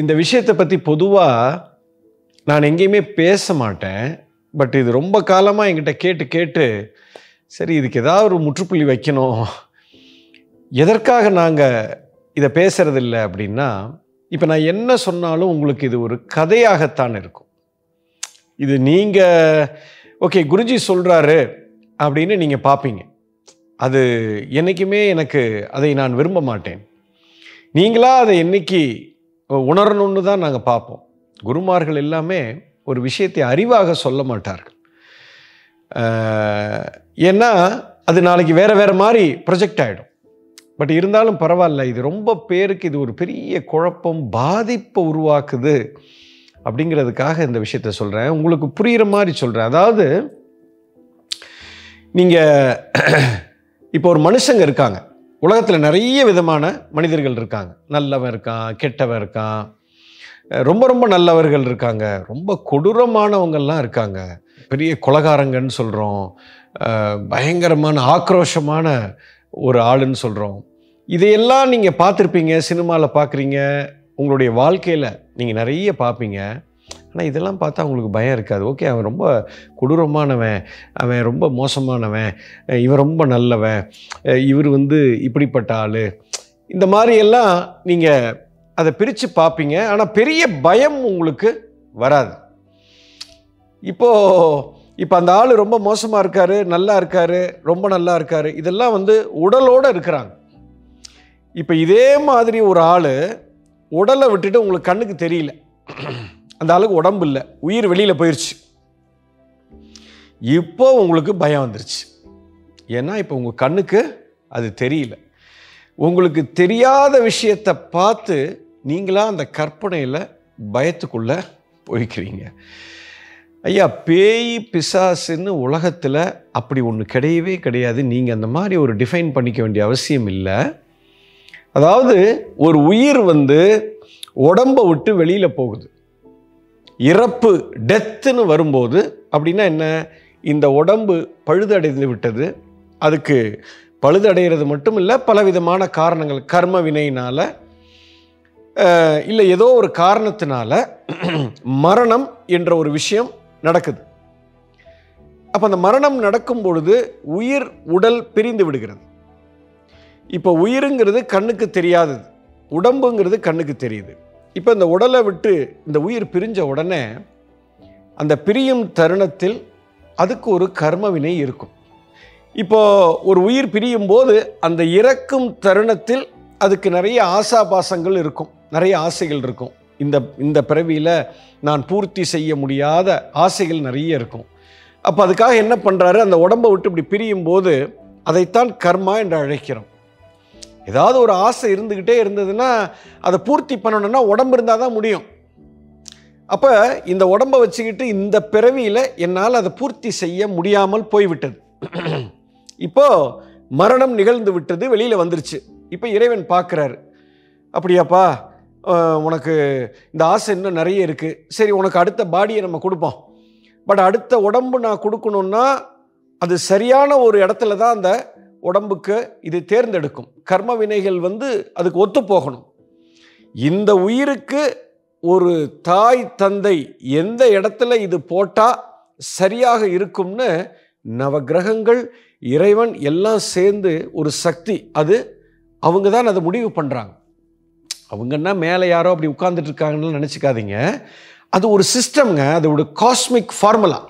இந்த விஷயத்தை பற்றி பொதுவாக நான் எங்கேயுமே பேச மாட்டேன். பட் இது ரொம்ப காலமாக என்கிட்ட கேட்டு கேட்டு சரி இதுக்கு ஏதாவது ஒரு முற்றுப்புள்ளி வைக்கணும். எதற்காக நாங்கள் இதை பேசுறதில்ல அப்படின்னா இப்போ நான் என்ன சொன்னாலும் உங்களுக்கு இது ஒரு கதையாகத்தான் இருக்கும். இது நீங்கள் ஓகே குருஜி சொல்கிறாரு அப்படின்னு நீங்கள் பார்ப்பீங்க அது என்றைக்குமே எனக்கு அதை நான் விரும்ப மாட்டேன். நீங்களா அதை என்னைக்கு உணரணும்னு தான் நாங்கள் பார்ப்போம். குருமார்கள் எல்லாமே ஒரு விஷயத்தை அறிவாக சொல்ல மாட்டார்கள். ஏன்னா அது நாளைக்கு வேறு வேறு மாதிரி ப்ரொஜெக்ட் ஆகிடும் பட் இருந்தாலும் பரவாயில்ல இது ரொம்ப பேருக்கு இது ஒரு பெரிய குழப்பம் பாதிப்பை உருவாக்குது அப்படிங்கிறதுக்காக இந்த விஷயத்த சொல்கிறேன் உங்களுக்கு புரிகிற மாதிரி சொல்கிறேன் அதாவது நீங்கள் இப்போ ஒரு மனுஷங்க இருக்காங்க. உலகத்தில் நிறைய விதமான மனிதர்கள் இருக்காங்க. நல்லவன் இருக்கான் கெட்டவன் இருக்கான் ரொம்ப ரொம்ப நல்லவர்கள் இருக்காங்க. ரொம்ப கொடூரமானவங்கள்லாம் இருக்காங்க. பெரிய கொலகாரங்கன்னு சொல்கிறோம் பயங்கரமான ஆக்ரோஷமான ஒரு ஆளுன்னு சொல்கிறோம் இதையெல்லாம் நீங்கள் பார்த்துருப்பீங்க சினிமாவில் பார்க்குறீங்க. உங்களுடைய வாழ்க்கையில் நீங்கள் நிறைய பார்ப்பீங்க. ஆனால் இதெல்லாம் பார்த்தா உங்களுக்கு பயம் இருக்காது. ஓகே அவன் ரொம்ப கொடூரமானவன் அவன் ரொம்ப மோசமானவன் இவன் ரொம்ப நல்லவன் இவர் வந்து இப்படிப்பட்ட ஆள். இந்த மாதிரியெல்லாம் நீங்கள் அதை பிரித்து பார்ப்பீங்க. ஆனால் பெரிய பயம் உங்களுக்கு வராது. இப்போது இப்போ அந்த ஆள் ரொம்ப மோசமாக இருக்காரு நல்லா இருக்காரு ரொம்ப நல்லா இருக்காரு இதெல்லாம் வந்து உடலோடு இருக்கிறாங்க. இப்போ இதே மாதிரி ஒரு ஆள் உடலை விட்டுட்டு உங்களுக்கு கண்ணுக்கு தெரியல. அந்த ஆளுக்கு உடம்பு இல்லை. உயிர் வெளியில் போயிடுச்சு இப்போ உங்களுக்கு பயம் வந்துருச்சு. ஏன்னா இப்போ உங்கள் கண்ணுக்கு அது தெரியல. உங்களுக்கு தெரியாத விஷயத்தை பார்த்து நீங்களாக அந்த கற்பனையில் பயத்துக்குள்ளே போய்க்கிறீங்க. ஐயா பேய் பிசாசுன்னு உலகத்தில் அப்படி ஒன்று கிடையவே கிடையாது. நீங்கள் அந்த மாதிரி ஒரு டிஃபைன் பண்ணிக்க வேண்டிய அவசியம் இல்லை. அதாவது ஒரு உயிர் வந்து உடம்பை விட்டு வெளியில் போகுது. இறப்பு டெத்துன்னு வரும்போது அப்படின்னா என்ன? இந்த உடம்பு பழுதடைந்து விட்டது. அதுக்கு பழுதடைகிறது மட்டும் இல்லை பலவிதமான காரணங்கள் கர்ம வினையினால் இல்லை ஏதோ ஒரு காரணத்தினால மரணம் என்ற ஒரு விஷயம் நடக்குது. அப்போ அந்த மரணம் நடக்கும் பொழுது உயிர் உடல் பிரிந்து விடுகிறது. இப்போ உயிருங்கிறது கண்ணுக்கு தெரியாதது. உடம்புங்கிறது கண்ணுக்கு தெரியுது. இப்போ இந்த உடலை விட்டு இந்த உயிர் பிரிஞ்ச உடனே அந்த பிரியும் தருணத்தில் அதுக்கு ஒரு கர்மவினை இருக்கும். இப்போ ஒரு உயிர் பிரியும் போது அந்த இறக்கும் தருணத்தில் அதுக்கு நிறைய ஆசாபாசங்கள் இருக்கும். நிறைய ஆசைகள் இருக்கும். இந்த இந்த பிறவியில் நான் பூர்த்தி செய்ய முடியாத ஆசைகள் நிறைய இருக்கும். அப்போ அதுக்காக என்ன பண்ணுறாரு அந்த உடம்பை விட்டு இப்படி பிரியும் போது அதைத்தான் கர்மா என்று அழைக்கிறோம். ஏதாவது ஒரு ஆசை இருந்துக்கிட்டே இருந்ததுன்னா அதை பூர்த்தி பண்ணணும்னா உடம்பு இருந்தால் தான் முடியும். அப்போ இந்த உடம்பை வச்சுக்கிட்டு இந்த பிறவியில் என்னால் அதை பூர்த்தி செய்ய முடியாமல் போய்விட்டது. இப்போது மரணம் நிகழ்ந்து விட்டது வெளியில் வந்துருச்சு. இப்போ இறைவன் பார்க்குறாரு அப்படியாப்பா உனக்கு இந்த ஆசை இன்னும் நிறைய இருக்குது சரி உனக்கு அடுத்த பாடியை நம்ம கொடுப்போம். பட் அடுத்த உடம்பு நான் கொடுக்கணுன்னா அது சரியான ஒரு இடத்துல தான் அந்த உடம்புக்கு இது தேர்ந்தெடுக்கும். கர்ம வினைகள் வந்து அதுக்கு ஒத்து போகணும் இந்த உயிருக்கு ஒரு தாய் தந்தை எந்த இடத்துல இது போட்டால் சரியாக இருக்கும்னு நவக்கிரகங்கள் இறைவன் எல்லாம் சேர்ந்து ஒரு சக்தி. அது அவங்க தான் அதை முடிவு பண்ணுறாங்க அவங்கன்னா மேலே யாரோ அப்படி உட்கார்ந்துட்டு இருக்காங்கன்னு நினச்சிக்காதீங்க. அது ஒரு சிஸ்டம்ங்க அதோட காஸ்மிக் ஃபார்முலா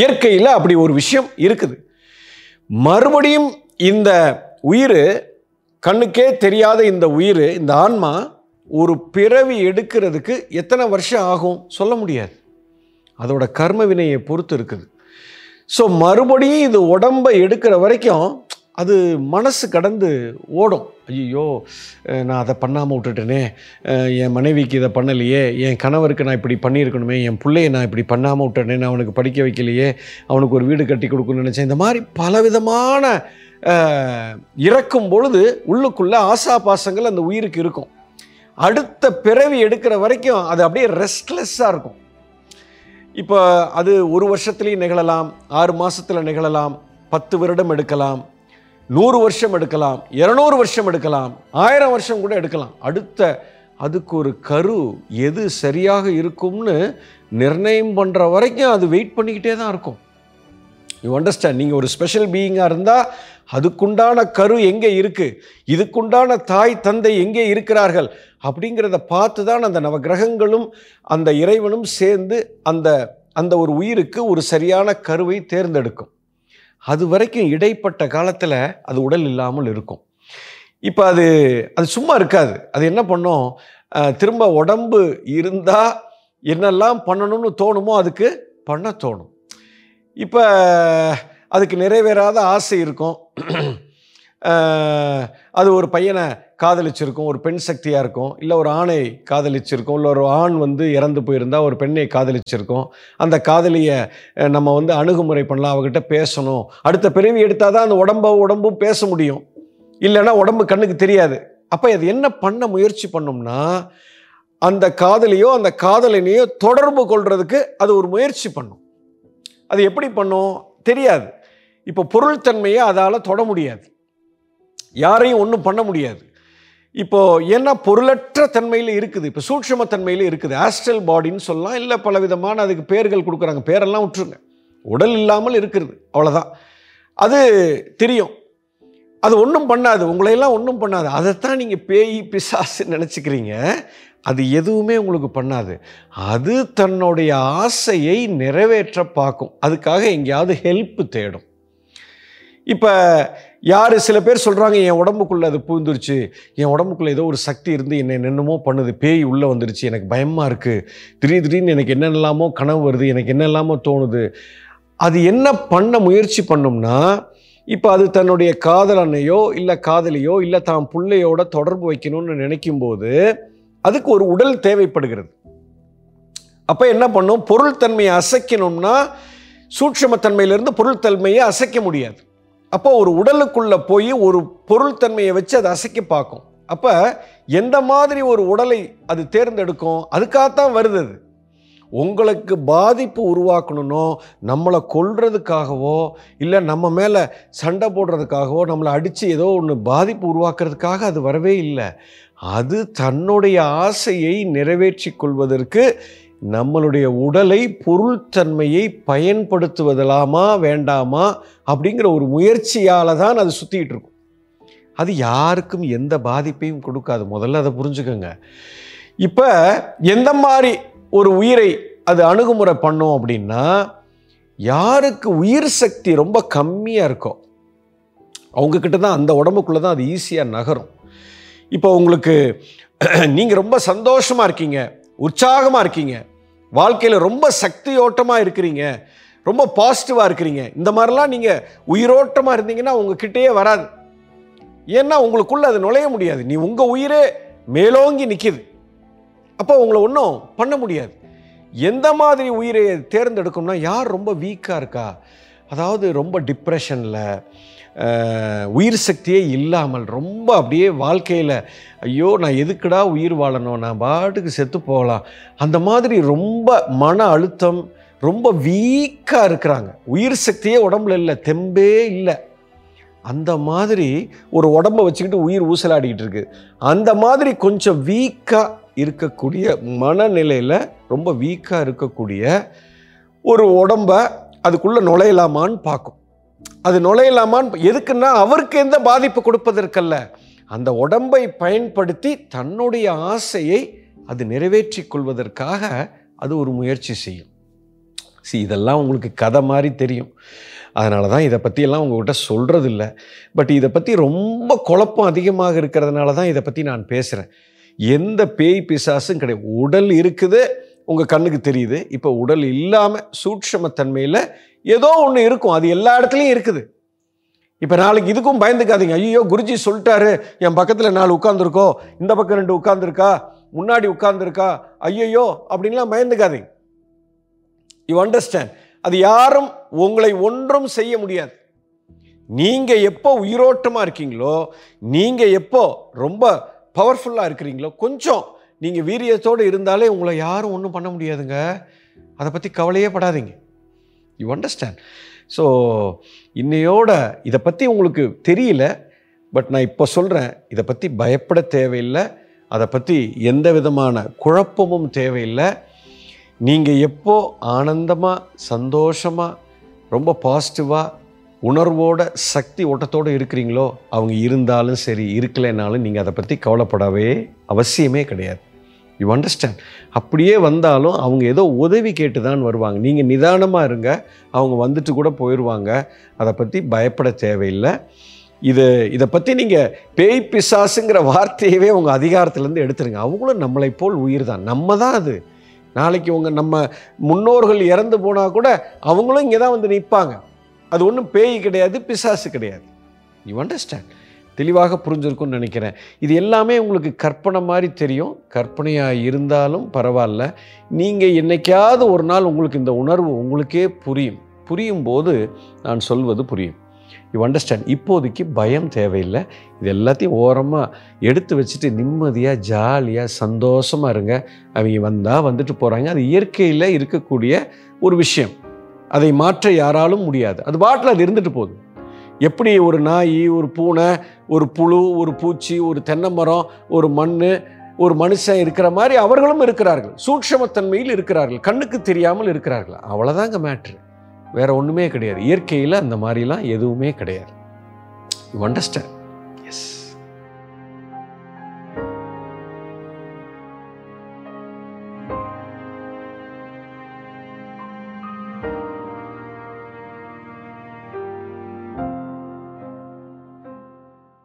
இயற்கையில் அப்படி ஒரு விஷயம் இருக்குது. மறுபடியும் இந்த உயிர் கண்ணுக்கே தெரியாத இந்த உயிர் இந்த ஆன்மா ஒரு பிறவி எடுக்கிறதுக்கு எத்தனை வருஷம் ஆகும் சொல்ல முடியாது. அதோட கர்ம வினையை பொறுத்து இருக்குது. ஸோ மறுபடியும் இது உடம்பை எடுக்கிற வரைக்கும் அது மனசு கடந்து ஓடும். ஐயோ நான் அதை பண்ணாமல் விட்டுட்டேனே. என் மனைவிக்கு இதை பண்ணலையே. என் கணவருக்கு நான் இப்படி பண்ணியிருக்கணுமே. என் பிள்ளையை நான் இப்படி பண்ணாமல் விட்டேனே நான் அவனுக்கு படிக்க வைக்கலையே. அவனுக்கு ஒரு வீடு கட்டி கொடுக்கணும்னு நினச்சேன். இந்த மாதிரி பலவிதமான இறக்கும் பொழுது உள்ளுக்குள்ளே ஆசா பாசங்கள் அந்த உயிருக்கு இருக்கும். அடுத்த பிறவி எடுக்கிற வரைக்கும் அது அப்படியே ரெஸ்ட்லெஸ்ஸாக இருக்கும். இப்போ அது ஒரு வருஷத்துலேயும் நிகழலாம். ஆறு மாதத்தில் நிகழலாம். பத்து வருடம் எடுக்கலாம். நூறு வருஷம் எடுக்கலாம் இரநூறு வருஷம் எடுக்கலாம் ஆயிரம் வருஷம் கூட எடுக்கலாம். அடுத்த அதுக்கு ஒரு கரு எது சரியாக இருக்கும்னு நிர்ணயம் பண்ணுற வரைக்கும் அது வெயிட் பண்ணிக்கிட்டே தான் இருக்கும். யூ அண்டர்ஸ்டாண்ட் நீங்கள் ஒரு ஸ்பெஷல் பீயிங்காக இருந்தால் அதுக்குண்டான கரு எங்கே இருக்குது இதுக்குண்டான தாய் தந்தை எங்கே இருக்கிறார்கள்? அப்படிங்கிறத பார்த்து தான் அந்த நவகிரகங்களும் அந்த இறைவனும் சேர்ந்து அந்த அந்த ஒரு உயிருக்கு ஒரு சரியான கருவை தேர்ந்தெடுக்கும். அது வரைக்கும் இடைப்பட்ட காலத்தில் அது உடல் இல்லாமல் இருக்கும். இப்போ அது அது சும்மா இருக்காது. அது என்ன பண்ணும்? திரும்ப உடம்பு இருந்தால் என்னெல்லாம் பண்ணணும்னு தோணுமோ அதுக்கு பண்ண தோணும். இப்போ அதுக்கு நிறைவேறாத ஆசை இருக்கும். அது ஒரு பையனை காதலிச்சிருக்கும் ஒரு பெண் சக்தியாக இருக்கும் இல்லை ஒரு ஆணை காதலிச்சிருக்கும் இல்லை ஒரு ஆண் வந்து இறந்து போயிருந்தால் ஒரு பெண்ணை காதலிச்சிருக்கும். அந்த காதலியை நம்ம வந்து அணுகுமுறை பண்ணலாம் அவகிட்ட பேசணும். அடுத்த பிறவி எடுத்தால் தான் அந்த உடம்ப உடம்பும் பேச முடியும். இல்லைன்னா உடம்பு கண்ணுக்கு தெரியாது. அப்போ அது என்ன பண்ண முயற்சி பண்ணோம்னா அந்த காதலியோ அந்த காதலனையோ தொடர்பு கொள்றதுக்கு அது ஒரு முயற்சி பண்ணும். அது எப்படி பண்ணும்? தெரியாது. இப்போ பொருள்தன்மையை அதால் தொட முடியாது. யாரையும் ஒன்றும் பண்ண முடியாது. இப்போது ஏன்னா பொருளற்ற தன்மையில் இருக்குது. இப்போ சூட்சும தன்மையில் இருக்குது. ஆஸ்ட்ரல் பாடின்னு சொல்லலாம். இல்லை பல விதமான அதுக்கு பேர்கள் கொடுக்குறாங்க. பேரெல்லாம் விட்டுருங்க. உடல் இல்லாமல் இருக்கிறது. அவ்வளோதான் அது தெரியும். அது ஒன்றும் பண்ணாது. உங்களையெல்லாம் ஒன்றும் பண்ணாது. அதைத்தான் நீங்கள் பேய் பிசாசு நினச்சிக்கிறீங்க. அது எதுவுமே உங்களுக்கு பண்ணாது. அது தன்னுடைய ஆசையை நிறைவேற்ற பார்க்கும். அதுக்காக எங்கேயாவது ஹெல்ப் தேடும். இப்போ யார் சில பேர் சொல்கிறாங்க என் உடம்புக்குள்ளே அது பூந்துருச்சு. என் உடம்புக்குள்ளே ஏதோ ஒரு சக்தி இருந்து என்னை என்னென்னமோ பண்ணுது. பேய் உள்ளே வந்துருச்சு. எனக்கு பயமாக இருக்குது திடீர் திடீர்னு எனக்கு என்னென்னலாமோ கனவு வருது. எனக்கு என்னெல்லாமோ தோணுது. அது என்ன பண்ண முயற்சி பண்ணும்னா இப்போ அது தன்னுடைய காதலனையோ இல்லை காதலியோ இல்லை தான் பிள்ளையோட தொடர்பு வைக்கணும்னு நினைக்கும்போது அதுக்கு ஒரு உடல் தேவைப்படுகிறது. அப்போ என்ன பண்ணும்? பொருள் தன்மையை அசைக்கணும்னா சூட்சமத்தன்மையிலிருந்து பொருள் தன்மையை அசைக்க முடியாது. அப்போ ஒரு உடலுக்குள்ள போய் ஒரு பொருள் தன்மையை வச்சு அதை அசைக்க பார்க்கும். அப்போ எந்த மாதிரி ஒரு உடலை அது தேர்ந்தெடுக்கும்? அதுக்காகத்தான் வருது அது. உங்களுக்கு பாதிப்பு உருவாக்கணும்னோ நம்மளை கொல்றதுக்காகவோ இல்லை நம்ம மேலே சண்டை போடுறதுக்காகவோ நம்மளை அடித்து ஏதோ ஒன்று பாதிப்பு உருவாக்குறதுக்காக அது வரவே இல்லை. அது தன்னுடைய ஆசையை நிறைவேற்றி கொள்வதற்கு நம்மளுடைய உடலை பொருள்தன்மையை பயன்படுத்துவதலாமா வேண்டாமா அப்படிங்கிற ஒரு முயற்சியால் தான் அது சுற்றிக்கிட்டு இருக்கும். அது யாருக்கும் எந்த பாதிப்பையும் கொடுக்காது. முதல்ல அதை புரிஞ்சுக்கோங்க. இப்போ எந்த மாதிரி ஒரு உயிரை அது அணுகுமுறை பண்ணோம் அப்படின்னா யாருக்கு உயிர் சக்தி ரொம்ப கம்மியாக இருக்கோ அவங்கக்கிட்ட தான் அந்த உடம்புக்குள்ளே தான் அது ஈஸியாக நகரும். இப்போ உங்களுக்கு நீங்கள் ரொம்ப சந்தோஷமாக இருக்கீங்க உற்சாகமாக இருக்கீங்க வாழ்க்கையில் ரொம்ப சக்தியோட்டமாக இருக்கிறீங்க. ரொம்ப பாசிட்டிவாக இருக்கிறீங்க. இந்த மாதிரிலாம் நீங்கள் உயிரோட்டமாக இருந்தீங்கன்னா உங்ககிட்டயே வராது. ஏன்னா உங்களுக்குள்ள அது நுழைய முடியாது. நீ உங்கள் உயிரே மேலோங்கி நிற்கிது அப்போ உங்களை ஒன்றும் பண்ண முடியாது. எந்த மாதிரி உயிரை தேர்ந்தெடுக்கணும்னா யார் ரொம்ப வீக்காக இருக்கா? அதாவது ரொம்ப டிப்ரெஷனில் உயிர் சக்தியே இல்லாமல் ரொம்ப அப்படியே வாழ்க்கையில் ஐயோ நான் எதுக்குடா உயிர் வாழணும் நான் பாட்டுக்கு செத்து போகலாம். அந்த மாதிரி ரொம்ப மன அழுத்தம் ரொம்ப வீக்காக இருக்கிறாங்க. உயிர் சக்தியே உடம்புல இல்லை தெம்பே இல்லை. அந்த மாதிரி ஒரு உடம்பை வச்சுக்கிட்டு உயிர் ஊசலாடிக்கிட்டு இருக்குது அந்த மாதிரி கொஞ்சம் வீக்காக இருக்கக்கூடிய மனநிலையில் ரொம்ப வீக்காக இருக்கக்கூடிய ஒரு உடம்ப அதுக்குள்ளே நுழையலாமான்னு பார்க்கும். அது நுழையலாமான்னு எதுக்குன்னா அவருக்கு எந்த பாதிப்பு கொடுப்பதற்கல்ல. அந்த உடம்பை பயன்படுத்தி தன்னுடைய ஆசையை அது நிறைவேற்றி கொள்வதற்காக அது ஒரு முயற்சி செய்யும். சி இதெல்லாம் உங்களுக்கு கதை மாதிரி தெரியும். அதனால தான் இதை பற்றியெல்லாம் உங்கள்கிட்ட சொல்கிறது இல்லை பட் இதை பற்றி ரொம்ப குழப்பம் அதிகமாக இருக்கிறதுனால தான் இதை பற்றி நான் பேசுகிறேன் எந்த பேய் பிசாசும் கிடையாது. உடல் இருக்குது உங்கள் கண்ணுக்கு தெரியுது. இப்போ உடல் இல்லாமல் சூட்சமத்தன்மையில் ஏதோ ஒன்று இருக்கும். அது எல்லா இடத்துலையும் இருக்குது. இப்போ நாளைக்கு இதுக்கும் பயந்துக்காதீங்க. ஐயோ குருஜி சொல்லிட்டாரு. என் பக்கத்தில் நாலு உட்காந்துருக்கோ இந்த பக்கம் ரெண்டு உட்காந்துருக்கா முன்னாடி உட்காந்துருக்கா ஐயையோ அப்படின்லாம் பயந்துக்காதீங்க. யூ அண்டர்ஸ்டாண்ட் அது யாரும் உங்களை ஒன்றும் செய்ய முடியாது. நீங்கள் எப்போ உயிரோட்டமாக இருக்கீங்களோ நீங்கள் எப்போ ரொம்ப பவர்ஃபுல்லாக இருக்கிறீங்களோ கொஞ்சம் நீங்கள் வீரியத்தோடு இருந்தாலே உங்களை யாரும் ஒன்றும் பண்ண முடியாதுங்க. அதை பற்றி கவலையே படாதீங்க. யூ அண்டர்ஸ்டாண்ட் ஸோ இன்னையோட இதை பற்றி உங்களுக்கு தெரியல பட் நான் இப்போ சொல்கிறேன் இதை பற்றி பயப்பட தேவையில்லை. அதை பற்றி எந்த விதமான குழப்பமும் தேவையில்லை. நீங்கள் எப்போ ஆனந்தமாக சந்தோஷமாக ரொம்ப பாசிட்டிவாக உணர்வோட சக்தி ஓட்டத்தோடு இருக்கிறீங்களோ அவங்க இருந்தாலும் சரி இருக்கலைனாலும் நீங்கள் அதை பற்றி கவலைப்படவே அவசியமே கிடையாது. யூ அண்டர்ஸ்டாண்ட் அப்படியே வந்தாலும் அவங்க ஏதோ உதவி கேட்டு தான் வருவாங்க. நீங்கள் நிதானமாக இருங்க. அவங்க வந்துட்டு கூட போயிடுவாங்க அதை பற்றி பயப்பட தேவையில்லை. இது இதை பற்றி நீங்கள் பேய் பிசாசுங்கிற வார்த்தையவே உங்கள் அதிகாரத்துலேருந்து எடுத்துருங்க. அவங்களும் நம்மளை போல் உயிர் தான். நம்ம தான் அது. நாளைக்கு உங்கள் நம்ம முன்னோர்கள் இறந்து போனால் கூட அவங்களும் இங்கே தான் வந்து நிற்பாங்க. அது ஒன்றும் பேய் கிடையாது பிசாசு கிடையாது. யூ அண்டர்ஸ்டாண்ட் தெளிவாக புரிஞ்சிருக்கும்னு நினைக்கிறேன். இது எல்லாமே உங்களுக்கு கற்பனை மாதிரி தெரியும். கற்பனையாக இருந்தாலும் பரவாயில்ல. நீங்கள் என்னைக்காவது ஒரு நாள் உங்களுக்கு இந்த உணர்வு உங்களுக்கே புரியும். புரியும் போது நான் சொல்வது புரியும். யூ அண்டர்ஸ்டாண்ட் இப்போதைக்கு பயம் தேவையில்லை. இது எல்லாத்தையும் ஓரமாக எடுத்து வச்சுட்டு நிம்மதியாக ஜாலியாக சந்தோஷமாக இருங்க. அவங்க வந்தால் வந்துட்டு போகிறாங்க அது இயற்கையில் இருக்கக்கூடிய ஒரு விஷயம். அதை மாற்ற யாராலும் முடியாது. அது பாட்டில் அது இருந்துட்டு போகுது. எப்படி ஒரு நாய் ஒரு பூனை ஒரு புழு ஒரு பூச்சி ஒரு தென்னை மரம் ஒரு மண் ஒரு மனுஷன் இருக்கிற மாதிரி அவர்களும் இருக்கிறார்கள். சூட்சமத்தன்மையில் இருக்கிறார்கள். கண்ணுக்கு தெரியாமல் இருக்கிறார்கள். அவ்வளோதாங்க மேட்ரு வேற ஒன்றுமே கிடையாது. இயற்கையில் அந்த மாதிரிலாம் எதுவுமே கிடையாது. You understand yes